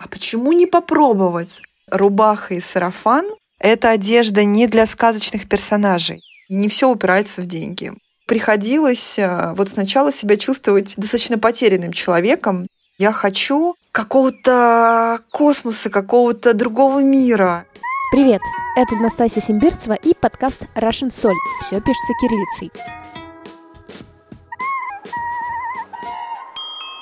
А почему не попробовать? Рубаха и сарафан — это одежда не для сказочных персонажей. И не все упирается в деньги. Приходилось э, вот сначала себя чувствовать достаточно потерянным человеком. Я хочу какого-то космоса, какого-то другого мира. Привет, это Настасья Симбирцева и подкаст Russian Соль. Все пишется кириллицей.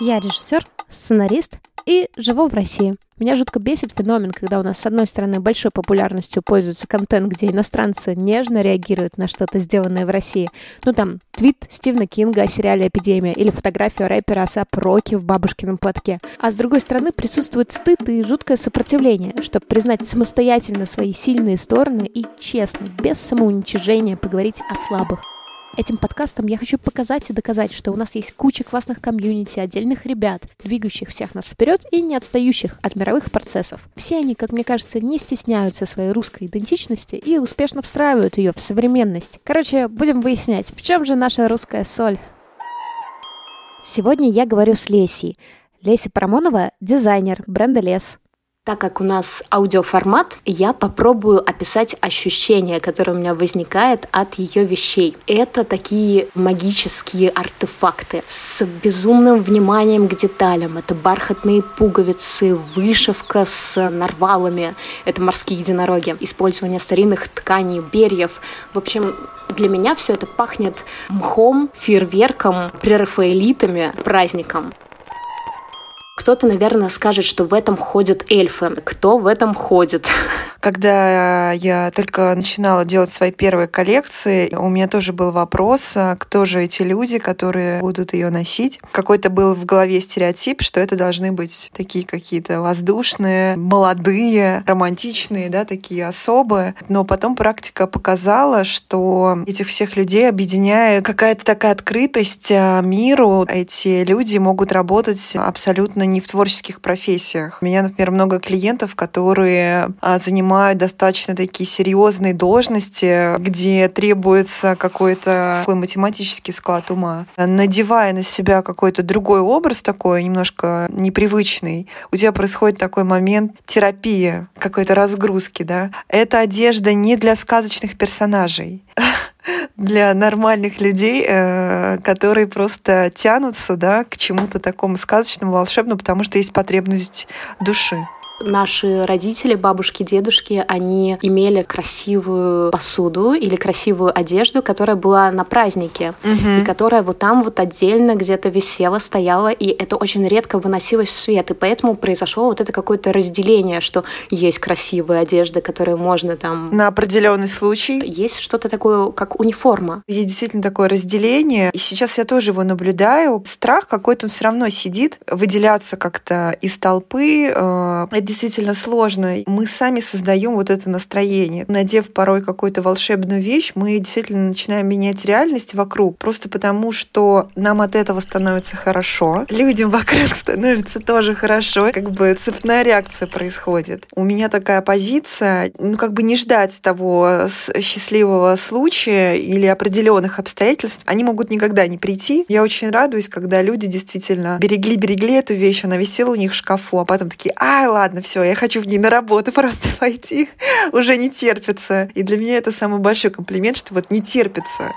Я режиссер, сценарист и живу в России. Меня жутко бесит феномен, когда у нас, с одной стороны, большой популярностью пользуется контент, где иностранцы нежно реагируют на что-то, сделанное в России. Ну, там, твит Стивена Кинга о сериале «Эпидемия» или фотография рэпера Асап Роки в бабушкином платке. А с другой стороны, присутствует стыд и жуткое сопротивление, чтобы признать самостоятельно свои сильные стороны и честно, без самоуничижения поговорить о слабых. Этим подкастом я хочу показать и доказать, что у нас есть куча классных комьюнити, отдельных ребят, двигающих всех нас вперед и не отстающих от мировых процессов. Все они, как мне кажется, не стесняются своей русской идентичности и успешно встраивают ее в современность. Короче, будем выяснять, в чем же наша русская соль. Сегодня я говорю с Лесей. Леся Парамонова – дизайнер бренда «Лес». Так как у нас аудиоформат, я попробую описать ощущение, которое у меня возникает от ее вещей. Это такие магические артефакты с безумным вниманием к деталям. Это бархатные пуговицы, вышивка с нарвалами. Это морские единороги. Использование старинных тканей, берьев. В общем, для меня все это пахнет мхом, фейерверком, прерафаэлитами, праздником. Кто-то, наверное, скажет, что в этом ходят эльфы. Кто в этом ходит? Когда я только начинала делать свои первые коллекции, у меня тоже был вопрос, а кто же эти люди, которые будут ее носить. Какой-то был в голове стереотип, что это должны быть такие какие-то воздушные, молодые, романтичные, да, такие особые. Но потом практика показала, что этих всех людей объединяет какая-то такая открытость а, миру. Эти люди могут работать абсолютно не в творческих профессиях. У меня, например, много клиентов, которые а, занимают достаточно такие серьезные должности, где требуется какой-то такой математический склад ума. Надевая на себя какой-то другой образ такой, немножко непривычный, у тебя происходит такой момент терапии, какой-то разгрузки, да. Эта одежда не для сказочных персонажей для нормальных людей, э, которые просто тянутся да, к чему-то такому сказочному, волшебному, потому что есть потребность души. Наши родители, бабушки, дедушки, они имели красивую посуду или красивую одежду, которая была на празднике, угу. и которая вот там вот отдельно где-то висела, стояла, и это очень редко выносилось в свет. И поэтому произошло вот это какое-то разделение, что есть красивая одежда, которую можно там... На определенный случай. Есть что-то такое, как униформа. Есть действительно такое разделение. И сейчас я тоже его наблюдаю. Страх какой-то он все равно сидит, выделяться как-то из толпы. Э, действительно сложно. Мы сами создаем вот это настроение. Надев порой какую-то волшебную вещь, мы действительно начинаем менять реальность вокруг. Просто потому, что нам от этого становится хорошо. Людям вокруг становится тоже хорошо. Как бы цепная реакция происходит. У меня такая позиция, ну как бы не ждать того счастливого случая или определенных обстоятельств. Они могут никогда не прийти. Я очень радуюсь, когда люди действительно берегли-берегли эту вещь, она висела у них в шкафу, а потом такие, ай, ладно, ладно, все, я хочу в ней на работу просто пойти, уже не терпится. И для меня это самый большой комплимент, что вот не терпится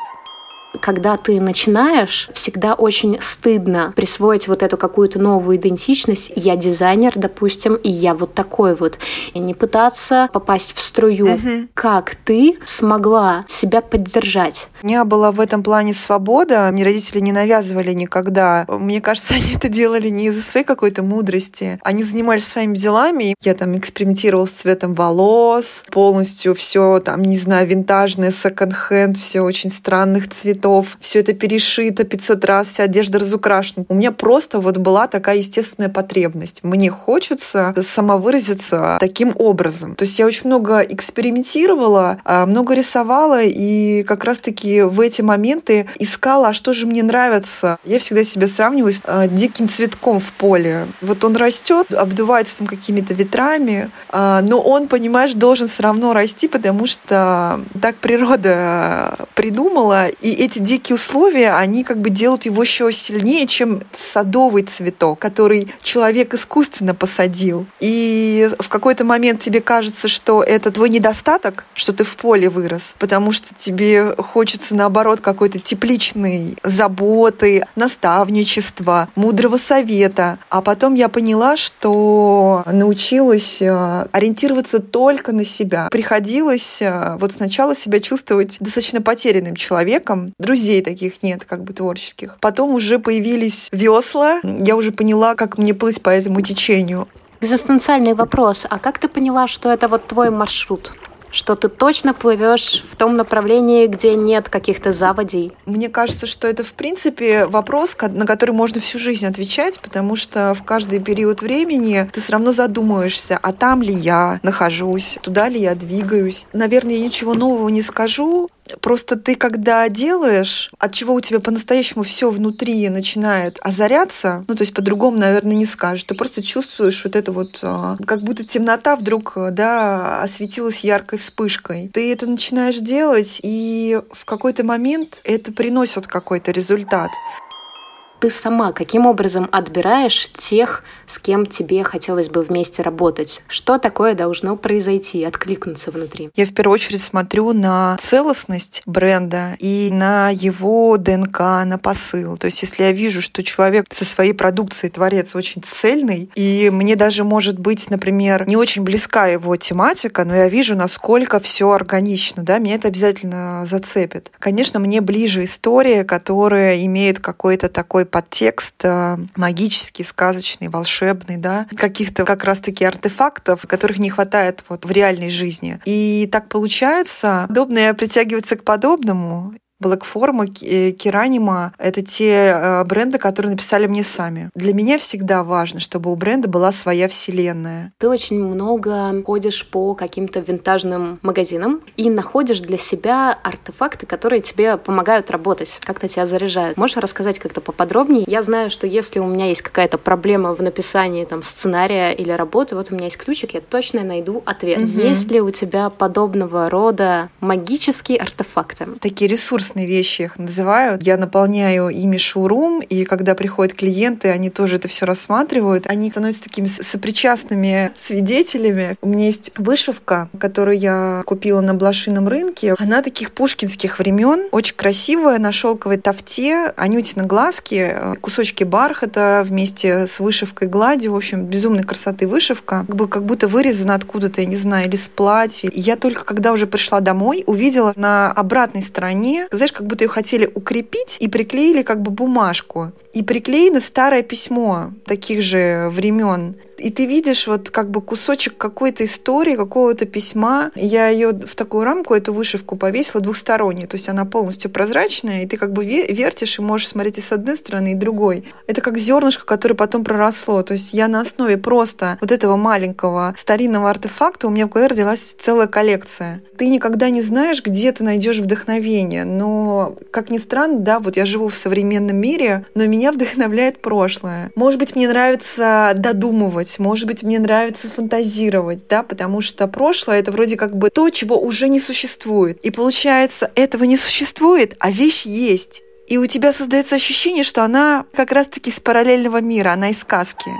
когда ты начинаешь, всегда очень стыдно присвоить вот эту какую-то новую идентичность. Я дизайнер, допустим, и я вот такой вот. И не пытаться попасть в струю. Угу. Как ты смогла себя поддержать? У меня была в этом плане свобода. Мне родители не навязывали никогда. Мне кажется, они это делали не из-за своей какой-то мудрости. Они занимались своими делами. Я там экспериментировала с цветом волос, полностью все там, не знаю, винтажное, секонд-хенд, все очень странных цветов цветов, все это перешито 500 раз, вся одежда разукрашена. У меня просто вот была такая естественная потребность. Мне хочется самовыразиться таким образом. То есть я очень много экспериментировала, а, много рисовала, и как раз-таки в эти моменты искала, а что же мне нравится. Я всегда себя сравниваю с а, диким цветком в поле. Вот он растет, обдувается там какими-то ветрами, а, но он, понимаешь, должен все равно расти, потому что так природа придумала, и эти дикие условия, они как бы делают его еще сильнее, чем садовый цветок, который человек искусственно посадил. И в какой-то момент тебе кажется, что это твой недостаток, что ты в поле вырос, потому что тебе хочется, наоборот, какой-то тепличной заботы, наставничества, мудрого совета. А потом я поняла, что научилась э, ориентироваться только на себя. Приходилось э, вот сначала себя чувствовать достаточно потерянным человеком. Друзей таких нет, как бы творческих. Потом уже появились весла. Я уже поняла, как мне плыть по этому течению. Экзистенциальный вопрос. А как ты поняла, что это вот твой маршрут? что ты точно плывешь в том направлении, где нет каких-то заводей? Мне кажется, что это, в принципе, вопрос, на который можно всю жизнь отвечать, потому что в каждый период времени ты все равно задумываешься, а там ли я нахожусь, туда ли я двигаюсь. Наверное, я ничего нового не скажу, Просто ты, когда делаешь, от чего у тебя по-настоящему все внутри начинает озаряться, ну, то есть по-другому, наверное, не скажешь, ты просто чувствуешь вот это вот, а, как будто темнота вдруг, да, осветилась яркой вспышкой. Ты это начинаешь делать, и в какой-то момент это приносит какой-то результат ты сама каким образом отбираешь тех, с кем тебе хотелось бы вместе работать? Что такое должно произойти, откликнуться внутри? Я в первую очередь смотрю на целостность бренда и на его ДНК, на посыл. То есть если я вижу, что человек со своей продукцией творец очень цельный, и мне даже может быть, например, не очень близка его тематика, но я вижу, насколько все органично, да, меня это обязательно зацепит. Конечно, мне ближе история, которая имеет какой-то такой подтекст э, магический, сказочный, волшебный, да, каких-то как раз-таки артефактов, которых не хватает вот в реальной жизни. И так получается, подобное притягивается к подобному, Блэкформа, э, Керанима — это те э, бренды, которые написали мне сами. Для меня всегда важно, чтобы у бренда была своя вселенная. Ты очень много ходишь по каким-то винтажным магазинам и находишь для себя артефакты, которые тебе помогают работать, как-то тебя заряжают. Можешь рассказать как-то поподробнее? Я знаю, что если у меня есть какая-то проблема в написании там сценария или работы, вот у меня есть ключик, я точно найду ответ. Угу. Есть ли у тебя подобного рода магические артефакты? Такие ресурсы классные вещи их называют. Я наполняю ими шоурум, и когда приходят клиенты, они тоже это все рассматривают. Они становятся такими сопричастными свидетелями. У меня есть вышивка, которую я купила на блошином рынке. Она таких пушкинских времен, очень красивая, на шелковой тафте, анютина глазки, кусочки бархата вместе с вышивкой гладью. В общем, безумной красоты вышивка. Как, бы, как будто вырезана откуда-то, я не знаю, или с платья. И я только когда уже пришла домой, увидела на обратной стороне знаешь, как будто ее хотели укрепить и приклеили как бы бумажку. И приклеено старое письмо таких же времен и ты видишь вот как бы кусочек какой-то истории, какого-то письма. Я ее в такую рамку, эту вышивку повесила двухстороннюю, то есть она полностью прозрачная, и ты как бы вертишь и можешь смотреть и с одной стороны, и другой. Это как зернышко, которое потом проросло. То есть я на основе просто вот этого маленького старинного артефакта у меня в голове родилась целая коллекция. Ты никогда не знаешь, где ты найдешь вдохновение, но, как ни странно, да, вот я живу в современном мире, но меня вдохновляет прошлое. Может быть, мне нравится додумывать, может быть, мне нравится фантазировать, да, потому что прошлое — это вроде как бы то, чего уже не существует. И получается, этого не существует, а вещь есть. И у тебя создается ощущение, что она как раз-таки из параллельного мира, она из сказки.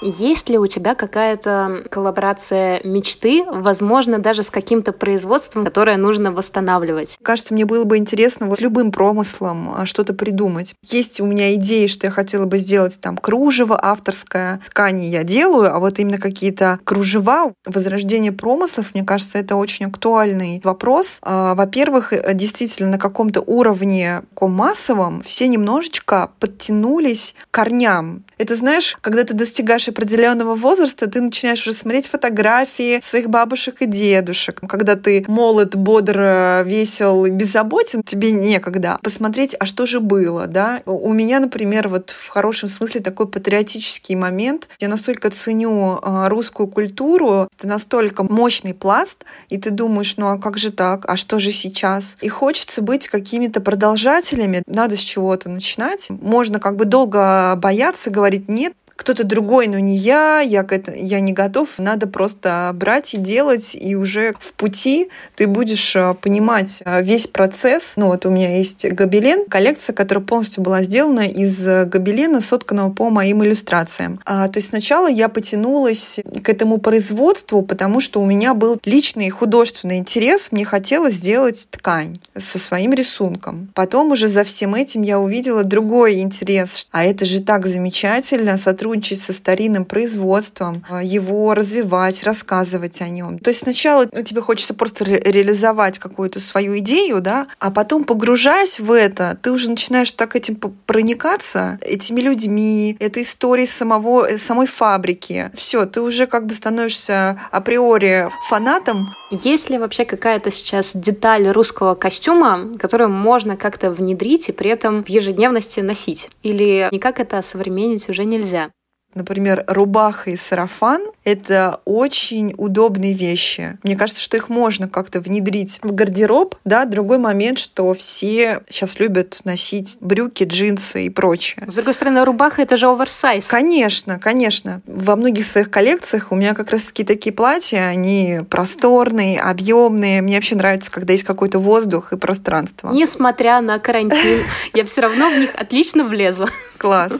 Есть ли у тебя какая-то коллаборация мечты, возможно, даже с каким-то производством, которое нужно восстанавливать? Кажется, мне было бы интересно вот любым промыслом а, что-то придумать. Есть у меня идеи, что я хотела бы сделать там кружево авторское. Ткани я делаю, а вот именно какие-то кружева, возрождение промыслов, мне кажется, это очень актуальный вопрос. А, во-первых, э, действительно, на каком-то уровне массовом все немножечко подтянулись к корням. Это знаешь, когда ты достигаешь определенного возраста ты начинаешь уже смотреть фотографии своих бабушек и дедушек. Когда ты молод, бодр, весел и беззаботен, тебе некогда посмотреть, а что же было, да? У меня, например, вот в хорошем смысле такой патриотический момент. Я настолько ценю а, русскую культуру, это настолько мощный пласт, и ты думаешь, ну а как же так? А что же сейчас? И хочется быть какими-то продолжателями. Надо с чего-то начинать. Можно как бы долго бояться, говорить нет, кто-то другой, но не я, я, к это, я не готов, надо просто брать и делать, и уже в пути ты будешь э, понимать э, весь процесс. Ну вот у меня есть гобелен, коллекция, которая полностью была сделана из гобелена, сотканного по моим иллюстрациям. А, то есть сначала я потянулась к этому производству, потому что у меня был личный художественный интерес, мне хотелось сделать ткань со своим рисунком. Потом уже за всем этим я увидела другой интерес, а это же так замечательно сотрудничать со старинным производством, его развивать, рассказывать о нем. То есть сначала ну, тебе хочется просто ре- реализовать какую-то свою идею, да, а потом погружаясь в это, ты уже начинаешь так этим проникаться, этими людьми, этой историей самого, э, самой фабрики. Все, ты уже как бы становишься априори фанатом. Есть ли вообще какая-то сейчас деталь русского костюма, которую можно как-то внедрить и при этом в ежедневности носить? Или никак это современнить уже нельзя? Например, рубаха и сарафан — это очень удобные вещи. Мне кажется, что их можно как-то внедрить в гардероб. Да, другой момент, что все сейчас любят носить брюки, джинсы и прочее. С другой стороны, рубаха — это же оверсайз. Конечно, конечно. Во многих своих коллекциях у меня как раз таки такие платья, они просторные, объемные. Мне вообще нравится, когда есть какой-то воздух и пространство. Несмотря на карантин, я все равно в них отлично влезла. Класс.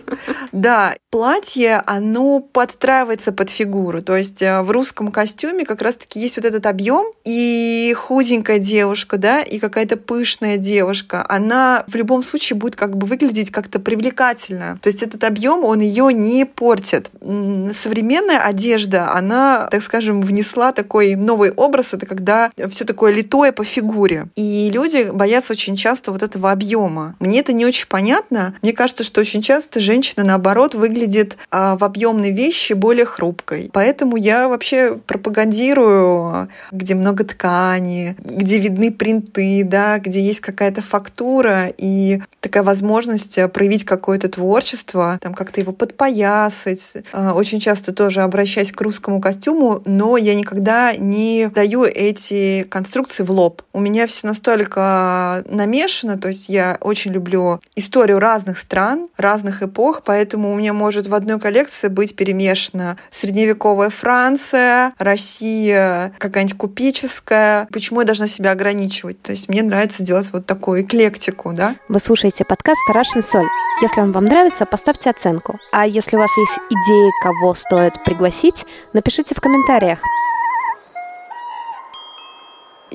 Да, платье, оно подстраивается под фигуру. То есть э, в русском костюме как раз-таки есть вот этот объем, и худенькая девушка, да, и какая-то пышная девушка, она в любом случае будет как бы выглядеть как-то привлекательно. То есть этот объем, он ее не портит. Современная одежда, она, так скажем, внесла такой новый образ, это когда все такое литое по фигуре. И люди боятся очень часто вот этого объема. Мне это не очень понятно. Мне кажется, что очень часто женщина, наоборот, выглядит а, в объемной вещи более хрупкой. Поэтому я вообще пропагандирую, где много ткани, где видны принты, да, где есть какая-то фактура и такая возможность проявить какое-то творчество, там как-то его подпоясать. А, очень часто тоже обращаясь к русскому костюму, но я никогда не даю эти конструкции в лоб. У меня все настолько намешано, то есть я очень люблю историю разных стран, разных разных эпох, поэтому у меня может в одной коллекции быть перемешана средневековая Франция, Россия, какая-нибудь купеческая. Почему я должна себя ограничивать? То есть мне нравится делать вот такую эклектику, да? Вы слушаете подкаст «Тарашин соль». Если он вам нравится, поставьте оценку. А если у вас есть идеи, кого стоит пригласить, напишите в комментариях.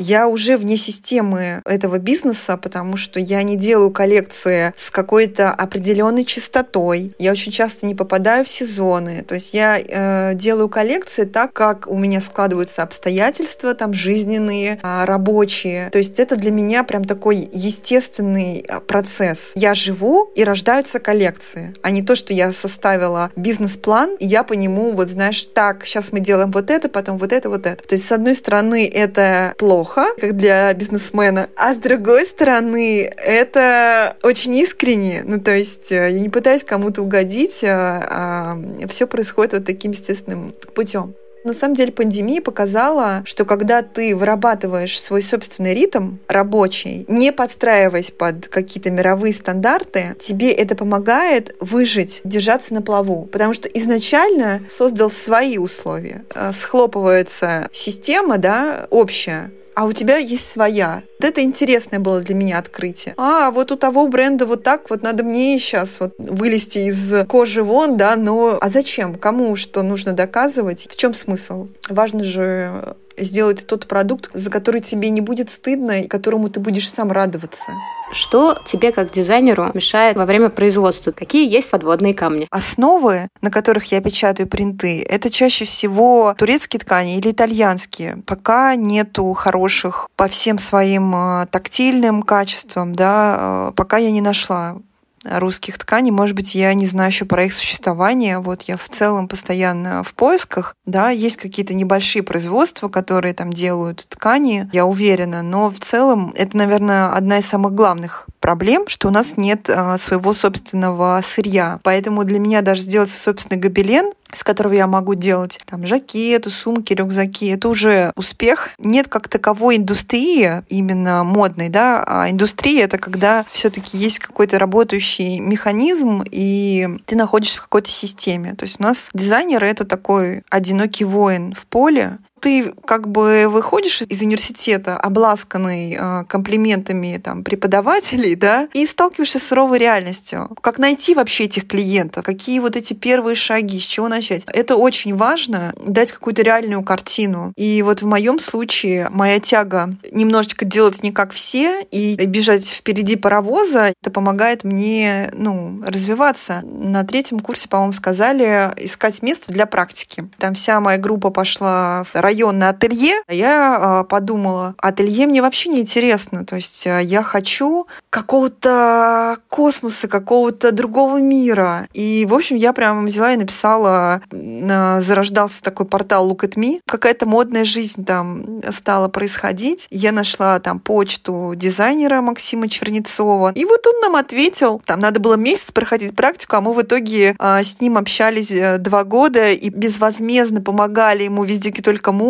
Я уже вне системы этого бизнеса, потому что я не делаю коллекции с какой-то определенной частотой. Я очень часто не попадаю в сезоны. То есть я э, делаю коллекции так, как у меня складываются обстоятельства, там жизненные, э, рабочие. То есть это для меня прям такой естественный а, процесс. Я живу и рождаются коллекции, а не то, что я составила бизнес-план, и я по нему, вот знаешь, так, сейчас мы делаем вот это, потом вот это, вот это. То есть, с одной стороны, это плохо, плохо, как для бизнесмена, а с другой стороны, это очень искренне. Ну, то есть э, я не пытаюсь кому-то угодить, а, а все происходит вот таким естественным путем. На самом деле пандемия показала, что когда ты вырабатываешь свой собственный ритм рабочий, не подстраиваясь под какие-то мировые стандарты, тебе это помогает выжить, держаться на плаву. Потому что изначально создал свои условия. Э, схлопывается система, да, общая, а у тебя есть своя. Вот это интересное было для меня открытие. А, вот у того бренда вот так вот надо мне сейчас вот вылезти из кожи вон, да, но а зачем? Кому что нужно доказывать? В чем смысл? Важно же сделать тот продукт, за который тебе не будет стыдно и которому ты будешь сам радоваться. Что тебе как дизайнеру мешает во время производства? Какие есть подводные камни? Основы, на которых я печатаю принты, это чаще всего турецкие ткани или итальянские. Пока нету хороших по всем своим э, тактильным качествам, да, э, пока я не нашла русских тканей. Может быть, я не знаю еще про их существование. Вот я в целом постоянно в поисках. Да, есть какие-то небольшие производства, которые там делают ткани, я уверена. Но в целом это, наверное, одна из самых главных проблем, что у нас нет а, своего собственного сырья. Поэтому для меня даже сделать собственный гобелен с которого я могу делать там жакеты, сумки, рюкзаки. Это уже успех. Нет как таковой индустрии, именно модной, да, а индустрия — это когда все таки есть какой-то работающий механизм, и ты находишься в какой-то системе. То есть у нас дизайнер — это такой одинокий воин в поле, ты как бы выходишь из университета, обласканный э, комплиментами там, преподавателей, да, и сталкиваешься с суровой реальностью. Как найти вообще этих клиентов? Какие вот эти первые шаги? С чего начать? Это очень важно, дать какую-то реальную картину. И вот в моем случае моя тяга немножечко делать не как все и бежать впереди паровоза, это помогает мне ну, развиваться. На третьем курсе, по-моему, сказали искать место для практики. Там вся моя группа пошла в районное ателье. Я а, подумала, ателье мне вообще не интересно. То есть а, я хочу какого-то космоса, какого-то другого мира. И, в общем, я прям взяла и написала, зарождался такой портал Look at Me. Какая-то модная жизнь там стала происходить. Я нашла там почту дизайнера Максима Чернецова. И вот он нам ответил. Там надо было месяц проходить практику, а мы в итоге а, с ним общались э, два года и безвозмездно помогали ему везде, где только можно,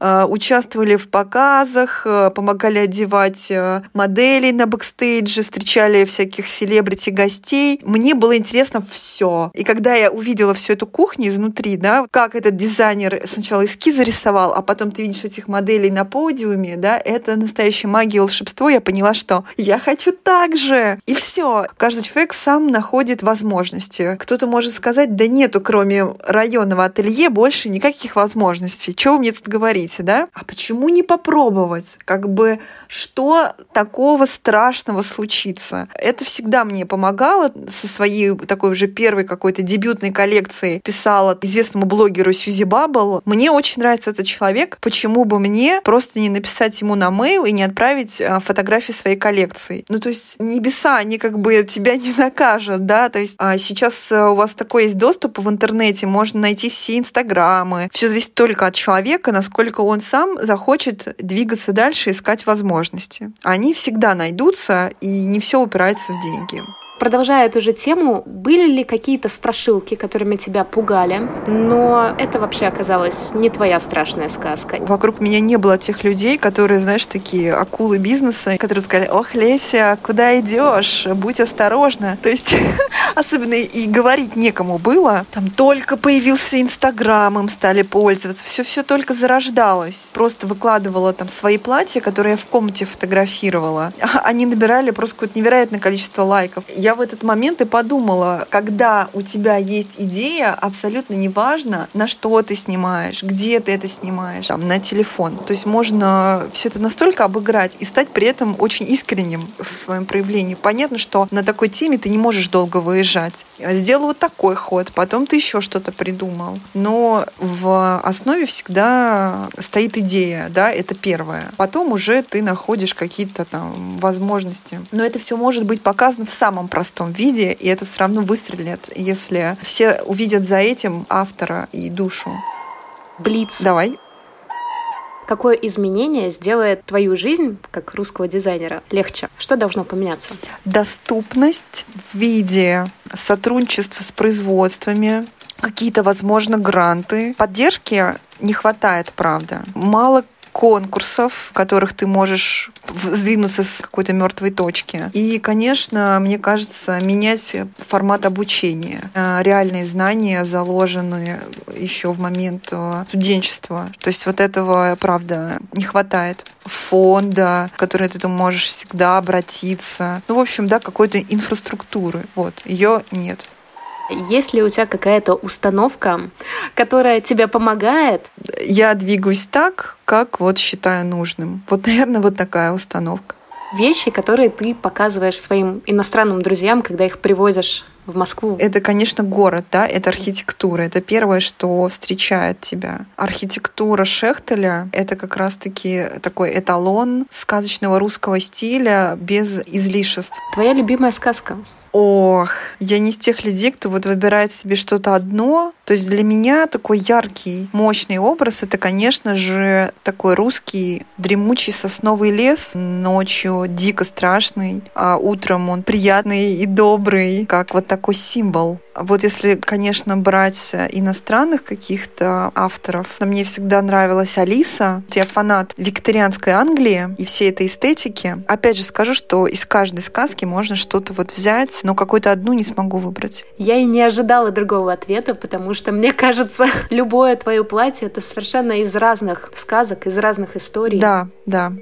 э, участвовали в показах, э, помогали одевать э, моделей на бэкстейдже, встречали всяких селебрити гостей. Мне было интересно все. И когда я увидела всю эту кухню изнутри, да, как этот дизайнер сначала эскизы рисовал, а потом ты видишь этих моделей на подиуме, да, это настоящая магия волшебство. Я поняла, что я хочу так же. И все. Каждый человек сам находит возможности. Кто-то может сказать, да нету, кроме районного ателье, больше никаких возможностей. Чего мне тут говорите, да? А почему не попробовать? Как бы, что такого страшного случится? Это всегда мне помогало со своей такой уже первой какой-то дебютной коллекцией. Писала известному блогеру Сьюзи Баббл. Мне очень нравится этот человек. Почему бы мне просто не написать ему на мейл и не отправить а, фотографии своей коллекции? Ну, то есть небеса, они как бы тебя не накажут, да? То есть а сейчас э, у вас такой есть доступ в интернете, можно найти все инстаграмы. Все зависит только от человека человека, насколько он сам захочет двигаться дальше, искать возможности. Они всегда найдутся, и не все упирается в деньги. Продолжая эту же тему, были ли какие-то страшилки, которыми тебя пугали, но это вообще оказалось не твоя страшная сказка? Вокруг меня не было тех людей, которые, знаешь, такие акулы бизнеса, которые сказали, ох, Леся, куда идешь? Будь осторожна. То есть особенно и говорить некому было. Там только появился Инстаграм, им стали пользоваться. Все-все только зарождалось. Просто выкладывала там свои платья, которые я в комнате фотографировала. Они набирали просто какое-то невероятное количество лайков. Я в этот момент и подумала, когда у тебя есть идея, абсолютно неважно, на что ты снимаешь, где ты это снимаешь, там, на телефон. То есть можно все это настолько обыграть и стать при этом очень искренним в своем проявлении. Понятно, что на такой теме ты не можешь долго выезжать. Сделал вот такой ход, потом ты еще что-то придумал. Но в основе всегда стоит идея, да, это первое. Потом уже ты находишь какие-то там возможности. Но это все может быть показано в самом простом виде, и это все равно выстрелит, если все увидят за этим автора и душу. Блиц. Давай. Какое изменение сделает твою жизнь, как русского дизайнера, легче? Что должно поменяться? Доступность в виде сотрудничества с производствами, какие-то, возможно, гранты. Поддержки не хватает, правда. Мало конкурсов, в которых ты можешь сдвинуться с какой-то мертвой точки. И, конечно, мне кажется, менять формат обучения. Э, реальные знания заложены еще в момент э, студенчества. То есть вот этого, правда, не хватает. Фонда, в который ты можешь всегда обратиться. Ну, в общем, да, какой-то инфраструктуры. Вот, ее нет. Есть ли у тебя какая-то установка, которая тебе помогает? Я двигаюсь так, как вот считаю нужным. Вот, наверное, вот такая установка. Вещи, которые ты показываешь своим иностранным друзьям, когда их привозишь в Москву? Это, конечно, город, да, это архитектура. Это первое, что встречает тебя. Архитектура Шехтеля — это как раз-таки такой эталон сказочного русского стиля без излишеств. Твоя любимая сказка? Ох, я не из тех людей, кто вот выбирает себе что-то одно. То есть для меня такой яркий, мощный образ — это, конечно же, такой русский дремучий сосновый лес. Ночью дико страшный, а утром он приятный и добрый, как вот такой символ. Вот если, конечно, брать иностранных каких-то авторов, мне всегда нравилась Алиса. Я фанат викторианской Англии и всей этой эстетики. Опять же скажу, что из каждой сказки можно что-то вот взять, но какую-то одну не смогу выбрать. Я и не ожидала другого ответа, потому что мне кажется, любое твое платье это совершенно из разных сказок, из разных историй. Да, да.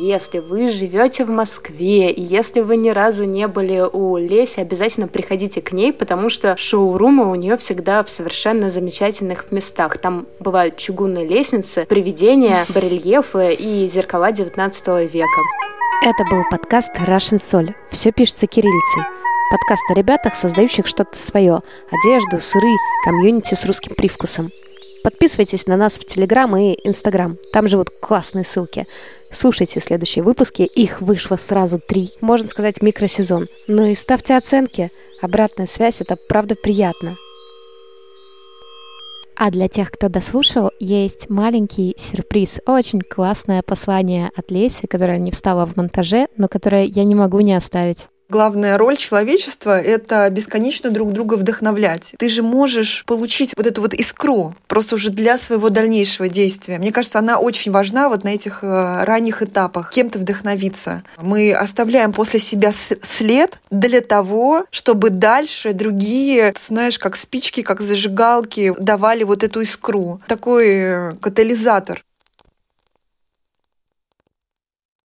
Если вы живете в Москве, и если вы ни разу не были у Леси, обязательно приходите к ней, потому что шоурумы у нее всегда в совершенно замечательных местах. Там бывают чугунные лестницы, привидения, барельефы и зеркала 19 века. Это был подкаст Russian Soul. Все пишется кириллицей. Подкаст о ребятах, создающих что-то свое. Одежду, сыры, комьюнити с русским привкусом. Подписывайтесь на нас в Телеграм и Инстаграм. Там живут классные ссылки. Слушайте следующие выпуски. Их вышло сразу три. Можно сказать, микросезон. Ну и ставьте оценки. Обратная связь — это правда приятно. А для тех, кто дослушал, есть маленький сюрприз. Очень классное послание от Леси, которое не встало в монтаже, но которое я не могу не оставить. Главная роль человечества — это бесконечно друг друга вдохновлять. Ты же можешь получить вот эту вот искру просто уже для своего дальнейшего действия. Мне кажется, она очень важна вот на этих э, ранних этапах. Кем-то вдохновиться. Мы оставляем после себя след для того, чтобы дальше другие, знаешь, как спички, как зажигалки, давали вот эту искру. Такой э, катализатор.